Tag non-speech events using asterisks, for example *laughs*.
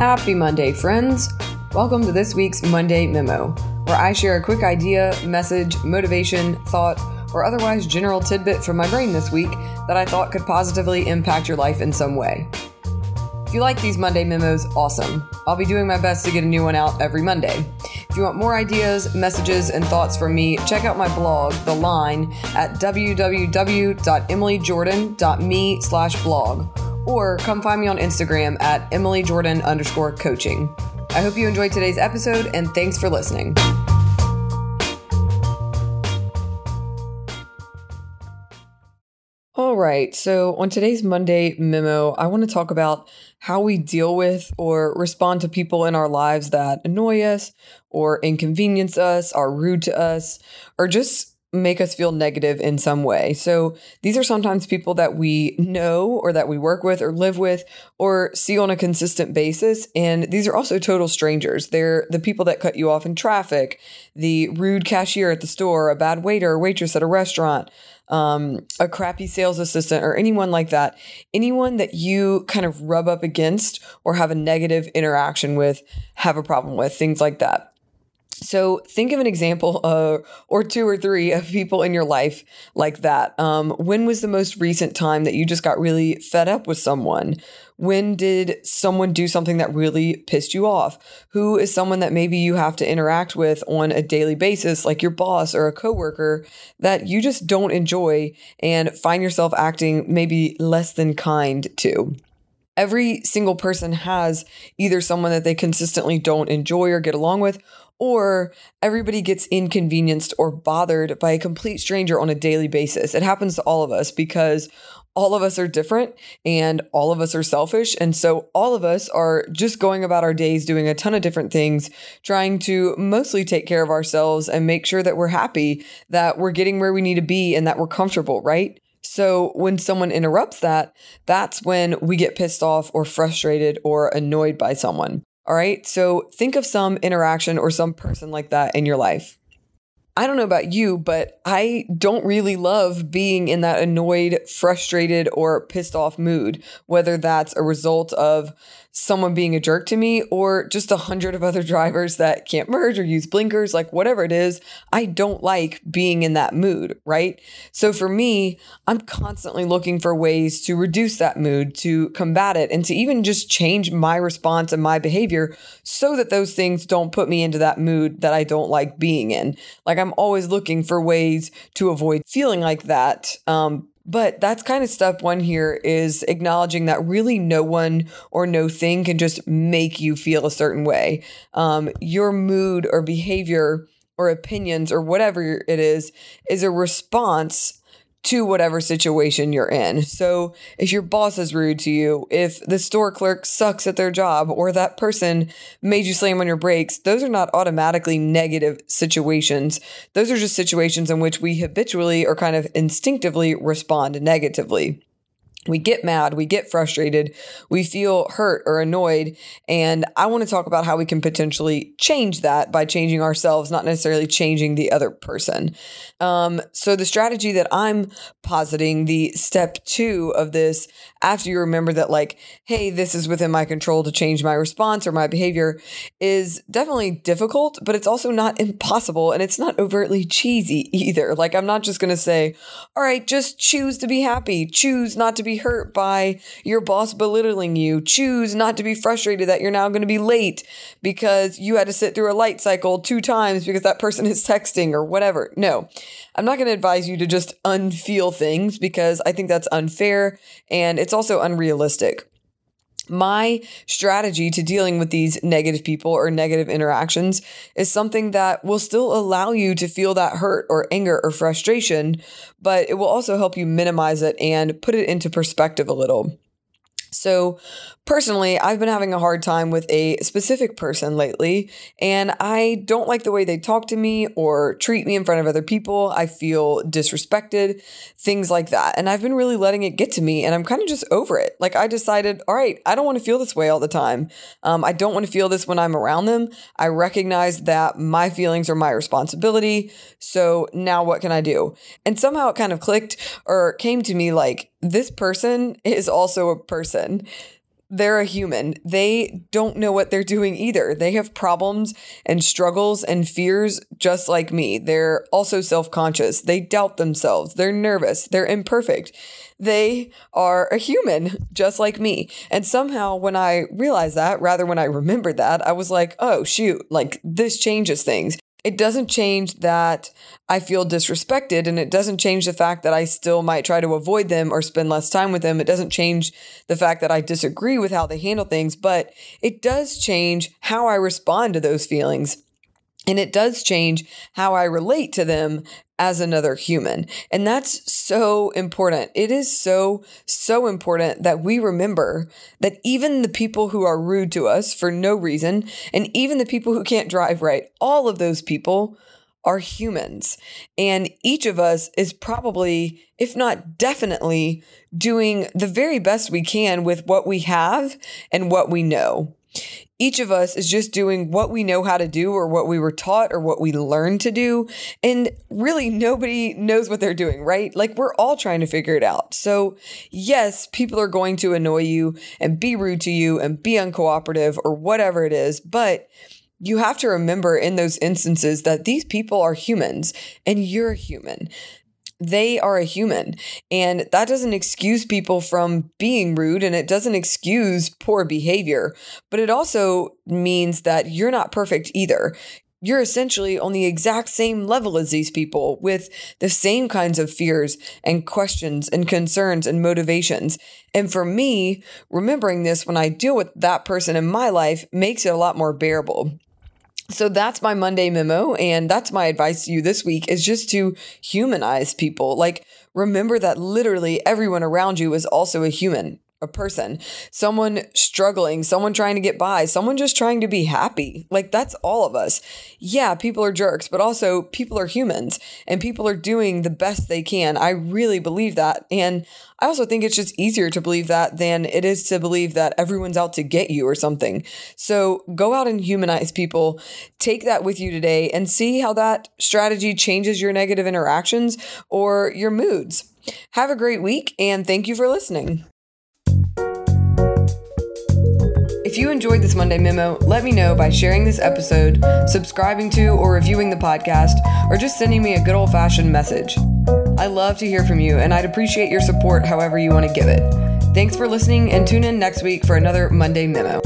Happy Monday, friends! Welcome to this week's Monday Memo, where I share a quick idea, message, motivation, thought, or otherwise general tidbit from my brain this week that I thought could positively impact your life in some way. If you like these Monday memos, awesome. I'll be doing my best to get a new one out every Monday. If you want more ideas, messages, and thoughts from me, check out my blog, The Line, at www.emilyjordan.me slash blog, or come find me on Instagram at emilyjordan underscore coaching. I hope you enjoyed today's episode, and thanks for listening. All right, so on today's Monday memo, I want to talk about how we deal with or respond to people in our lives that annoy us or inconvenience us, are rude to us, or just make us feel negative in some way. So these are sometimes people that we know or that we work with or live with or see on a consistent basis. And these are also total strangers. They're the people that cut you off in traffic, the rude cashier at the store, a bad waiter or waitress at a restaurant, um, a crappy sales assistant, or anyone like that. Anyone that you kind of rub up against or have a negative interaction with, have a problem with, things like that. So think of an example uh, or two or three of people in your life like that. Um, when was the most recent time that you just got really fed up with someone? When did someone do something that really pissed you off? Who is someone that maybe you have to interact with on a daily basis, like your boss or a coworker, that you just don't enjoy and find yourself acting maybe less than kind to? Every single person has either someone that they consistently don't enjoy or get along with, or everybody gets inconvenienced or bothered by a complete stranger on a daily basis. It happens to all of us because all of us are different and all of us are selfish. And so all of us are just going about our days doing a ton of different things, trying to mostly take care of ourselves and make sure that we're happy, that we're getting where we need to be, and that we're comfortable, right? So when someone interrupts that, that's when we get pissed off or frustrated or annoyed by someone. All right. So think of some interaction or some person like that in your life. I don't know about you, but I don't really love being in that annoyed, frustrated, or pissed off mood, whether that's a result of someone being a jerk to me or just a hundred of other *laughs* drivers that can't merge or use blinkers, like whatever it is, I don't like being in that mood, right? So for me, I'm constantly looking for ways to reduce that mood, to combat it, and to even just change my response and my behavior so that those things don't put me into that mood that I don't like being in. Like I'm always looking for ways to avoid feeling like that. Um, but that's kind of step one here is acknowledging that really no one or no thing can just make you feel a certain way. Um, your mood or behavior or opinions or whatever it is is a response to whatever situation you're in. So, if your boss is rude to you, if the store clerk sucks at their job, or that person made you slam on your brakes, those are not automatically negative situations. Those are just situations in which we habitually or kind of instinctively respond negatively we get mad, we get frustrated, we feel hurt or annoyed. And I want to talk about how we can potentially change that by changing ourselves, not necessarily changing the other person. Um, so, the strategy that I'm positing, the step two of this, after you remember that, like, hey, this is within my control to change my response or my behavior, is definitely difficult, but it's also not impossible and it's not overtly cheesy either. Like, I'm not just going to say, all right, just choose to be happy, choose not to be be hurt by your boss belittling you. Choose not to be frustrated that you're now going to be late because you had to sit through a light cycle two times because that person is texting or whatever. No, I'm not going to advise you to just unfeel things because I think that's unfair and it's also unrealistic my strategy to dealing with these negative people or negative interactions is something that will still allow you to feel that hurt or anger or frustration, but it will also help you minimize it and put it into perspective a little. So, personally, I've been having a hard time with a specific person lately, and I don't like the way they talk to me or treat me in front of other people. I feel disrespected, things like that. And I've been really letting it get to me, and I'm kind of just over it. Like, I decided, all right, I don't want to feel this way all the time. Um, I don't want to feel this when I'm around them. I recognize that my feelings are my responsibility. So, now what can I do? And somehow it kind of clicked or came to me like, this person is also a person. they're a human. They don't know what they're doing either. They have problems and struggles and fears just like me. They're also self conscious. They doubt themselves. They're nervous. They're imperfect. They are a human just like me. And somehow, when I realized that, rather when I remembered that, I was like, oh, shoot, like this changes things. It doesn't change that I feel disrespected, and it doesn't change the fact that I still might try to avoid them or spend less time with them. It doesn't change the fact that I disagree with how they handle things, but it does change how I respond to those feelings. And it does change how I relate to them as another human. And that's so important. It is so, so important that we remember that even the people who are rude to us for no reason, and even the people who can't drive right, all of those people are humans. And each of us is probably, if not definitely, doing the very best we can with what we have and what we know each of us is just doing what we know how to do or what we were taught or what we learned to do. And really, nobody knows what they're doing, right? Like, we're all trying to figure it out. So, yes, people are going to annoy you and be rude to you and be uncooperative or whatever it is. But you have to remember in those instances that these people are humans and you're human they are a human. And that doesn't excuse people from being rude and it doesn't excuse poor behavior, but it also means that you're not perfect either. You're essentially on the exact same level as these people with the same kinds of fears and questions and concerns and motivations. And for me, remembering this when I deal with that person in my life makes it a lot more bearable. So that's my Monday memo. And that's my advice to you this week is just to humanize people. Like, remember that literally everyone around you is also a human a person, someone struggling, someone trying to get by, someone just trying to be happy. Like that's all of us. Yeah, people are jerks, but also people are humans and people are doing the best they can. I really believe that. And I also think it's just easier to believe that than it is to believe that everyone's out to get you or something. So go out and humanize people. Take that with you today and see how that strategy changes your negative interactions or your moods. Have a great week and thank you for listening. If you enjoyed this Monday memo, let me know by sharing this episode, subscribing to or reviewing the podcast, or just sending me a good old fashioned message. I love to hear from you, and I'd appreciate your support however you want to give it. Thanks for listening, and tune in next week for another Monday memo.